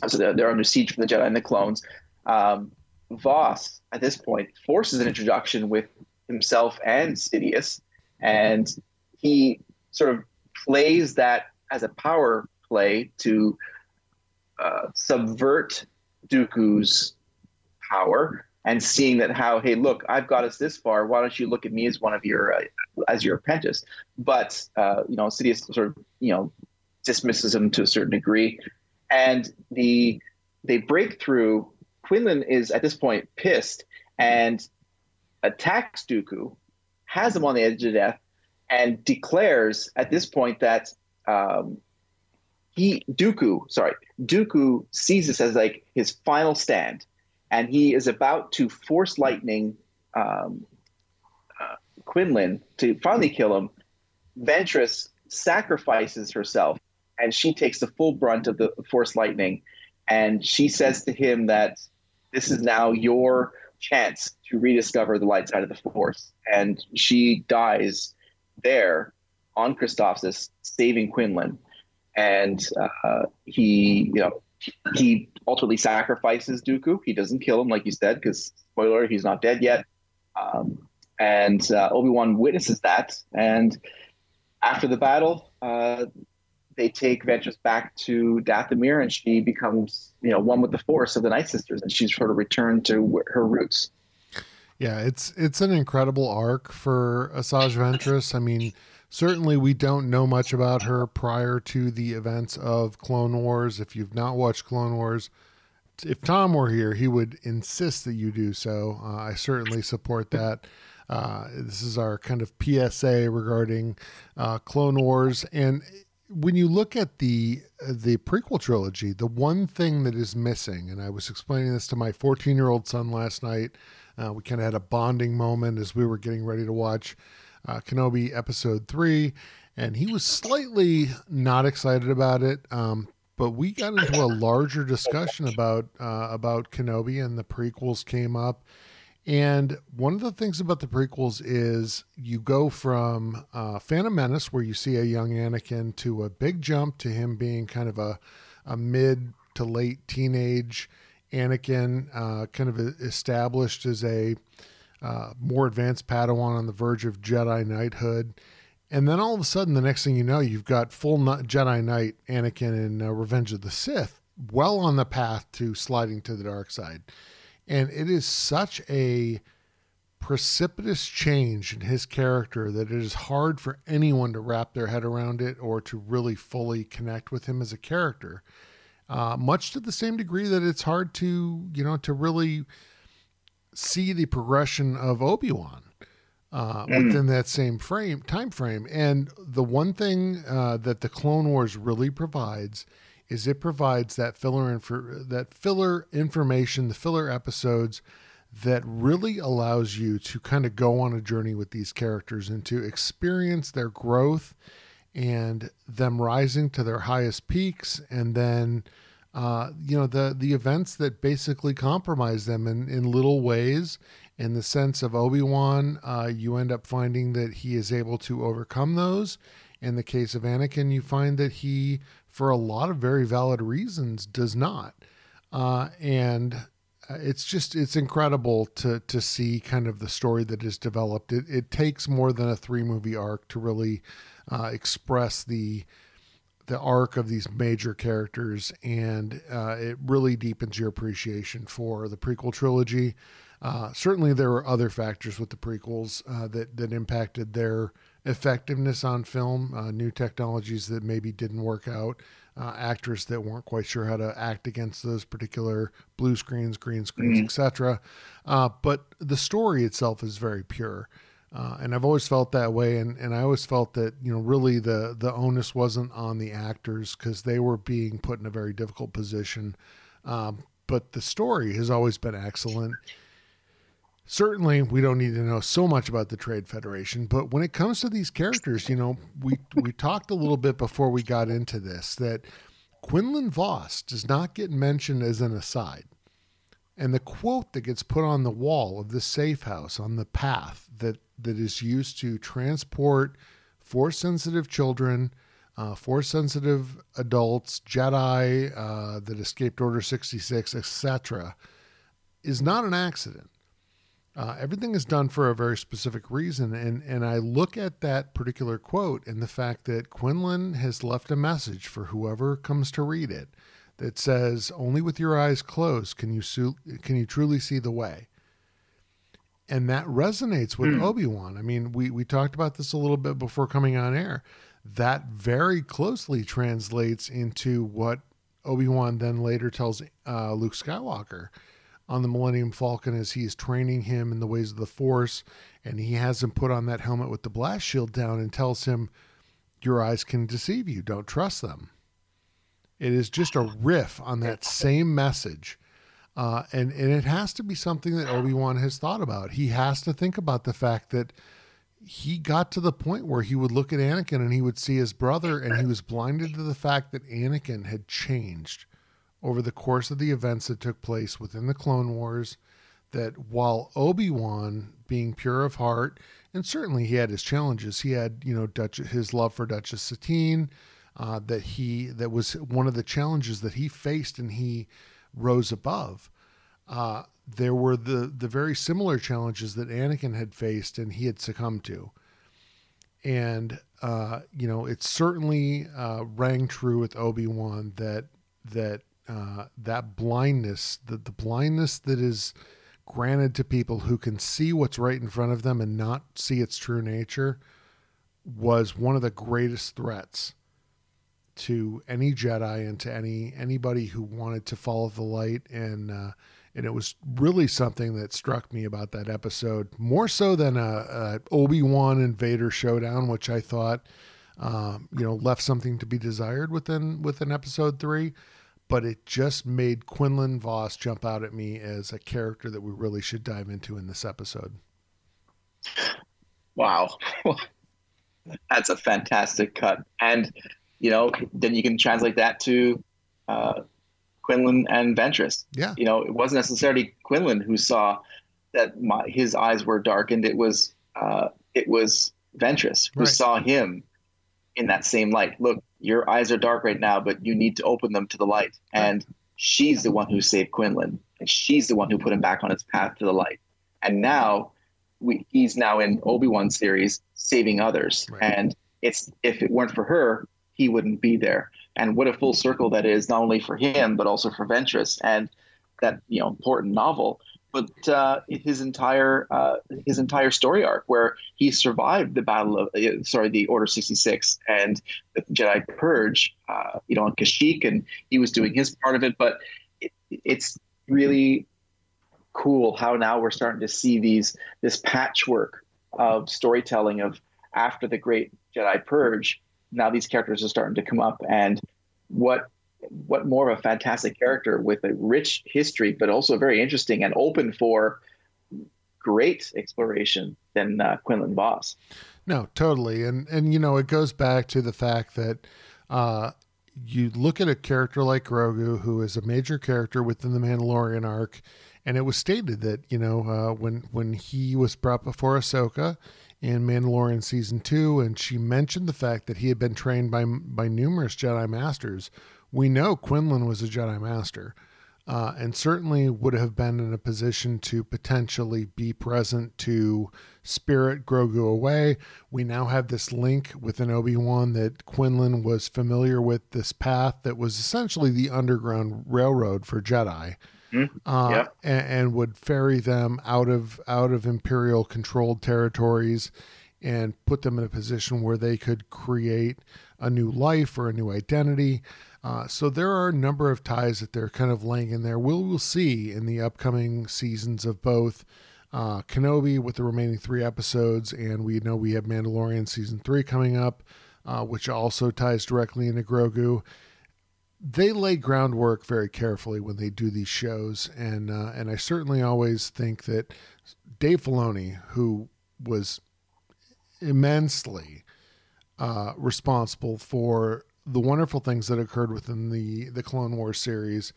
So they're, they're under siege from the Jedi and the clones. Um, Vos, at this point, forces an introduction with himself and Sidious, and he sort of plays that as a power play to uh, subvert Dooku's power and seeing that how hey look I've got us this far. Why don't you look at me as one of your uh, as your apprentice? But uh, you know Sidious sort of you know dismisses him to a certain degree. And the they break through. Quinlan is at this point pissed and attacks Dooku has him on the edge of death and declares at this point that um, he Dooku sorry Dooku sees this as like his final stand and he is about to force lightning um, uh, Quinlan to finally kill him. Ventress sacrifices herself, and she takes the full brunt of the force lightning. And she says to him that this is now your chance to rediscover the light side of the force. And she dies there on Christophsis, saving Quinlan. And uh, he, you know, he ultimately sacrifices Dooku. He doesn't kill him, like you said, because spoiler, he's not dead yet. Um, and uh, Obi Wan witnesses that. And after the battle, uh, they take Ventress back to Dathomir, and she becomes, you know, one with the Force of the Night Sisters, and she's sort of returned to her roots. Yeah, it's it's an incredible arc for Asajj Ventress. I mean, certainly we don't know much about her prior to the events of Clone Wars. If you've not watched Clone Wars, if Tom were here, he would insist that you do so. Uh, I certainly support that. Uh, this is our kind of PSA regarding uh, Clone Wars, and when you look at the the prequel trilogy, the one thing that is missing, and I was explaining this to my 14 year old son last night. Uh, we kind of had a bonding moment as we were getting ready to watch uh, Kenobi Episode Three, and he was slightly not excited about it. Um, but we got into a larger discussion about uh, about Kenobi, and the prequels came up. And one of the things about the prequels is you go from uh, Phantom Menace, where you see a young Anakin, to a big jump to him being kind of a, a mid to late teenage Anakin, uh, kind of established as a uh, more advanced Padawan on the verge of Jedi knighthood. And then all of a sudden, the next thing you know, you've got full Jedi Knight Anakin in uh, Revenge of the Sith, well on the path to sliding to the dark side. And it is such a precipitous change in his character that it is hard for anyone to wrap their head around it or to really fully connect with him as a character. uh, much to the same degree that it's hard to you know to really see the progression of Obi Wan uh, Mm. within that same frame time frame. And the one thing uh, that the Clone Wars really provides is it provides that filler infor- that filler information, the filler episodes that really allows you to kind of go on a journey with these characters and to experience their growth and them rising to their highest peaks and then uh, you know the the events that basically compromise them in, in little ways in the sense of obi-wan uh, you end up finding that he is able to overcome those. In the case of anakin you find that he for a lot of very valid reasons does not. Uh, and uh, it's just it's incredible to to see kind of the story that is developed. It, it takes more than a three movie arc to really uh, express the the arc of these major characters, and uh, it really deepens your appreciation for the prequel trilogy. Uh, certainly, there were other factors with the prequels uh, that that impacted their effectiveness on film. Uh, new technologies that maybe didn't work out, uh, actors that weren't quite sure how to act against those particular blue screens, green screens, etc. Uh, but the story itself is very pure. Uh, and I've always felt that way, and, and I always felt that you know really the the onus wasn't on the actors because they were being put in a very difficult position, um, but the story has always been excellent. Certainly, we don't need to know so much about the Trade Federation, but when it comes to these characters, you know, we we talked a little bit before we got into this that Quinlan Vos does not get mentioned as an aside. And the quote that gets put on the wall of the safe house on the path that, that is used to transport force sensitive children, uh, force sensitive adults, Jedi uh, that escaped Order 66, etc., is not an accident. Uh, everything is done for a very specific reason. And, and I look at that particular quote and the fact that Quinlan has left a message for whoever comes to read it that says, "Only with your eyes closed can you su- can you truly see the way." And that resonates with Obi Wan. I mean, we we talked about this a little bit before coming on air. That very closely translates into what Obi Wan then later tells uh, Luke Skywalker on the Millennium Falcon as he is training him in the ways of the Force, and he has him put on that helmet with the blast shield down and tells him, "Your eyes can deceive you. Don't trust them." It is just a riff on that same message. Uh, and, and it has to be something that Obi Wan has thought about. He has to think about the fact that he got to the point where he would look at Anakin and he would see his brother, and he was blinded to the fact that Anakin had changed over the course of the events that took place within the Clone Wars. That while Obi Wan, being pure of heart, and certainly he had his challenges, he had you know Dutch, his love for Duchess Satine, uh, that he that was one of the challenges that he faced and he rose above. Uh, there were the the very similar challenges that Anakin had faced and he had succumbed to. And uh, you know, it certainly uh, rang true with Obi Wan that that uh, that blindness, that the blindness that is granted to people who can see what's right in front of them and not see its true nature, was one of the greatest threats to any Jedi and to any anybody who wanted to follow the light and uh, and it was really something that struck me about that episode more so than a, a Obi Wan and Vader showdown, which I thought um, you know left something to be desired within within episode three. But it just made Quinlan Vos jump out at me as a character that we really should dive into in this episode. Wow. That's a fantastic cut. And, you know, then you can translate that to uh, Quinlan and Ventress. Yeah. You know, it wasn't necessarily Quinlan who saw that my, his eyes were darkened. It was uh, it was Ventress who Right. saw him in that same light. Look, your eyes are dark right now, but you need to open them to the light. And she's the one who saved Quinlan, and she's the one who put him back on his path to the light. And now we, he's now in Obi Wan series saving others. Right. And it's if it weren't for her, he wouldn't be there. And what a full circle that is, not only for him but also for Ventress and that you know important novel. But uh, his entire uh, his entire story arc, where he survived the battle of uh, sorry the Order sixty six and the Jedi Purge, uh, you know, on Kashyyyk, and he was doing his part of it. But it, it's really cool how now we're starting to see these this patchwork of storytelling of after the Great Jedi Purge. Now these characters are starting to come up, and what what more of a fantastic character with a rich history, but also very interesting and open for great exploration than uh, Quinlan Vos. No, totally, and and you know it goes back to the fact that uh, you look at a character like Grogu, who is a major character within the Mandalorian arc, and it was stated that you know uh, when when he was brought before Ahsoka in Mandalorian season two, and she mentioned the fact that he had been trained by by numerous Jedi masters we know Quinlan was a Jedi Master. Uh, and certainly would have been in a position to potentially be present to spirit Grogu away. We now have this link with an Obi Wan that Quinlan was familiar with this path that was essentially the underground railroad for Jedi. Mm-hmm. Uh, and, and would ferry them out of out of imperial controlled territories and put them in a position where they could create a new life or a new identity. Uh, so there are a number of ties that they're kind of laying in there. We'll, we'll see in the upcoming seasons of both uh, Kenobi with the remaining three episodes, and we know we have Mandalorian season three coming up, uh, which also ties directly into Grogu. They lay groundwork very carefully when they do these shows, and uh, and I certainly always think that Dave Filoni, who was immensely uh, responsible for the wonderful things that occurred within the the Clone Wars series,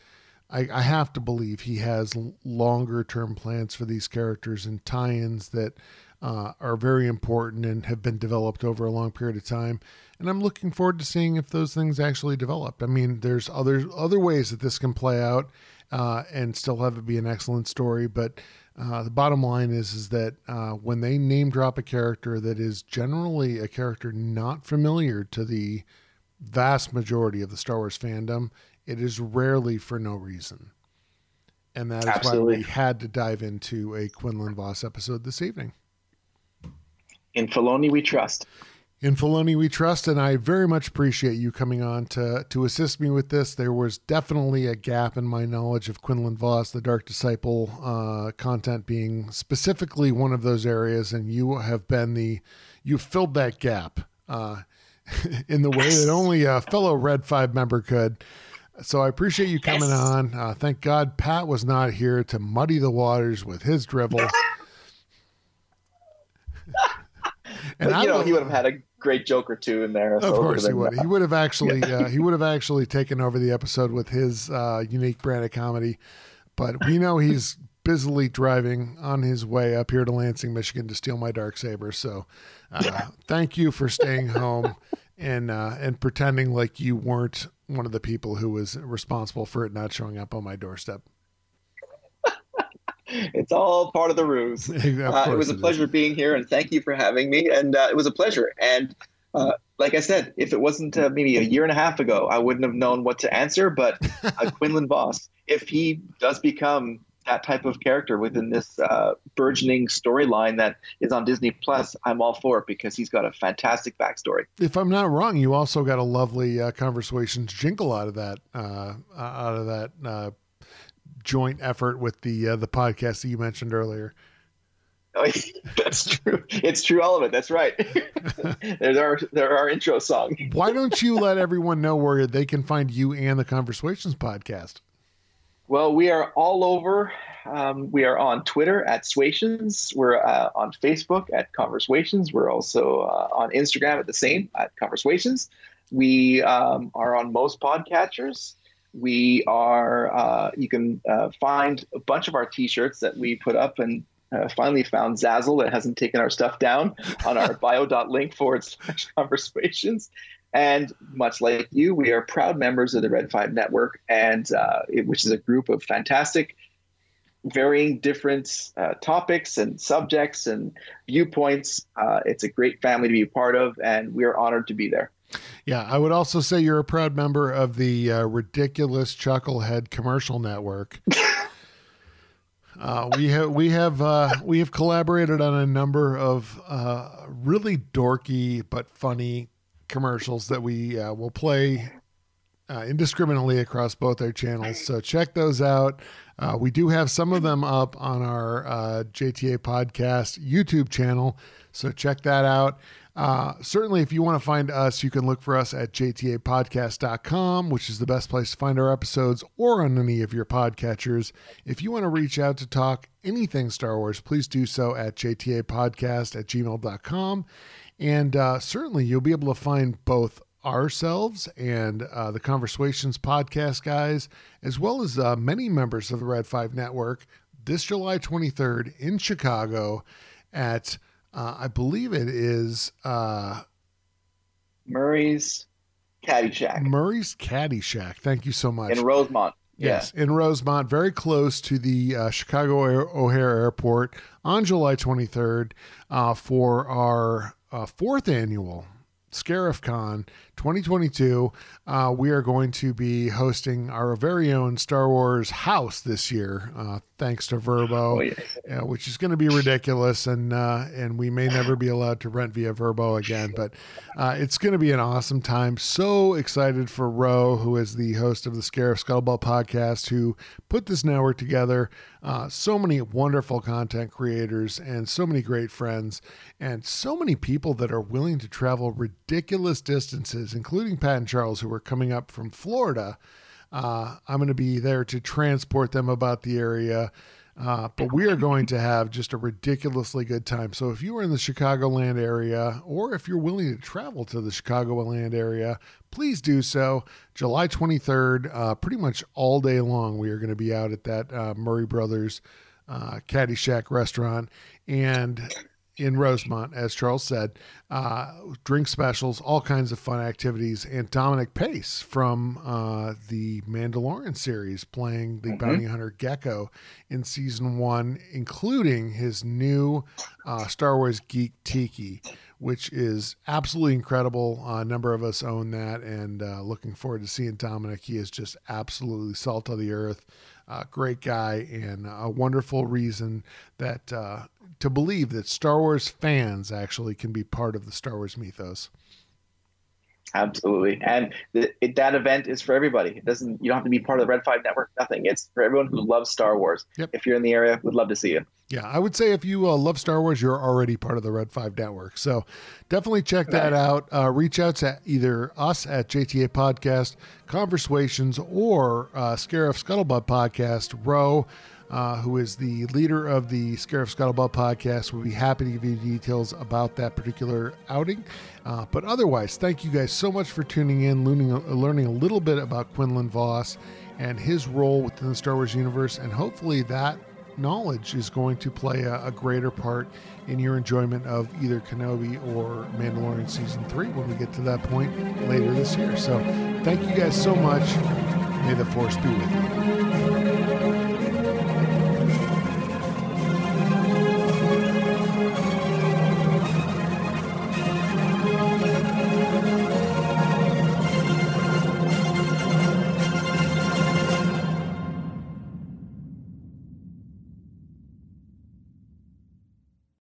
I, I have to believe he has longer term plans for these characters and tie-ins that uh, are very important and have been developed over a long period of time. And I'm looking forward to seeing if those things actually develop. I mean, there's other other ways that this can play out uh, and still have it be an excellent story, but. Uh, the bottom line is is that uh, when they name drop a character that is generally a character not familiar to the vast majority of the Star Wars fandom, it is rarely for no reason. And that is Absolutely. why we had to dive into a Quinlan Vos episode this evening. In Filoni, we trust. In Filoni, we trust, and I very much appreciate you coming on to to assist me with this. There was definitely a gap in my knowledge of Quinlan Vos, the Dark Disciple uh, content being specifically one of those areas, and you have been the you filled that gap. Uh, in the way that only a fellow Red 5 member could. So I appreciate you coming Yes. on. Uh, thank God Pat was not here to muddy the waters with his drivel. But, I you know, he would have had a great joke or two in there. of so course he would. He would have actually uh, he would have actually taken over the episode with his uh, unique brand of comedy. But we know he's busily driving on his way up here to Lansing, Michigan to steal my dark saber. So uh, thank you for staying home and uh, and pretending like you weren't one of the people who was responsible for it not showing up on my doorstep. It's all part of the ruse. Uh, it was a is. pleasure being here, and thank you for having me. And uh, it was a pleasure. And uh, like I said, if it wasn't uh, maybe a year and a half ago, I wouldn't have known what to answer. But uh, Quinlan Vos, if he does become that type of character within this uh, burgeoning storyline that is on Disney Plus, I'm all for it because he's got a fantastic backstory. If I'm not wrong, you also got a lovely uh, conversations jingle out of that uh, out of that uh, joint effort with the uh, the podcast that you mentioned earlier. Oh, that's true. It's true, all of it. That's right. there's our there our intro song. Why don't you let everyone know where they can find you and the Conversations podcast? Well, we are all over. Um, we are on Twitter at Swations. We're uh, on Facebook at Conversations. We're also uh, on Instagram at the same at Conversations. We um, are on most podcatchers. We are. Uh, you can uh, find a bunch of our T-shirts that we put up and. Uh, finally found Zazzle that hasn't taken our stuff down on our bio.link forward slash conversations. And much like you, we are proud members of the Red 5 Network, and uh, it, which is a group of fantastic, varying different uh, topics and subjects and viewpoints. Uh, it's a great family to be a part of, and we are honored to be there. Yeah, I would also say you're a proud member of the uh, ridiculous Chucklehead commercial network. Uh, we have we have uh, we have collaborated on a number of uh, really dorky but funny commercials that we uh, will play uh, indiscriminately across both our channels. So check those out. Uh, we do have some of them up on our uh, JTA podcast YouTube channel. So check that out. Uh, certainly, if you want to find us, you can look for us at jtapodcast.com, which is the best place to find our episodes or on any of your podcatchers. If you want to reach out to talk anything Star Wars, please do so at jtapodcast at gmail.com. And uh, certainly, you'll be able to find both ourselves and uh, the Conversations podcast guys, as well as uh, many members of the Red 5 Network, this July 23rd in Chicago at, uh, I believe it is uh, Murray's Caddy Shack Murray's Caddy Shack. Thank you so much. in Rosemont. Yes, in Rosemont, very close to the uh, Chicago O'Hare Airport on July 23rd uh, for our uh, fourth annual Scarif Con 2022. Uh, we are going to be hosting our very own Star Wars house this year, uh, thanks to Vrbo, Oh, yeah. uh, which is going to be ridiculous, and uh, and we may never be allowed to rent via Vrbo again. But uh, it's going to be an awesome time. So excited for Ro, who is the host of the Scarif Scuttlebutt podcast, who put this network together. Uh, so many wonderful content creators and so many great friends, and so many people that are willing to travel ridiculous distances, including Pat and Charles, who are coming up from Florida. Uh, I'm going to be there to transport them about the area. Uh, but we are going to have just a ridiculously good time. So if you are in the Chicagoland area, or if you're willing to travel to the Chicagoland area, please do so. July 23rd, uh, pretty much all day long, we are going to be out at that uh, Murray Brothers uh, Caddyshack restaurant. And in Rosemont, as Charles said, uh, drink specials, all kinds of fun activities, and Dominic Pace from uh, the Mandalorian series playing the bounty hunter Gekko in season one, including his new uh, Star Wars Geek Tiki, which is absolutely incredible. a number of us own that, and uh, looking forward to seeing Dominic. He is just absolutely salt of the earth. Uh, great guy and a wonderful reason that uh, to believe that Star Wars fans actually can be part of the Star Wars mythos. Absolutely, and the, it, that event is for everybody. It doesn't. You don't have to be part of the Red Five Network. Nothing. It's for everyone who loves Star Wars. Yep. If you're in the area, we'd love to see you. Yeah, I would say if you uh, love Star Wars, you're already part of the Red 5 network. So definitely check that out. Uh, reach out to either us at JTA Podcast, Conversations, or uh, Scarif Scuttlebutt Podcast. Ro, uh, who is the leader of the Scarif Scuttlebutt Podcast, will be happy to give you details about that particular outing. Uh, but otherwise, thank you guys so much for tuning in, learning, learning a little bit about Quinlan Vos and his role within the Star Wars universe, and hopefully that knowledge is going to play a, a greater part in your enjoyment of either Kenobi or Mandalorian season three when we get to that point later this year. So, thank you guys so much. May the force be with you.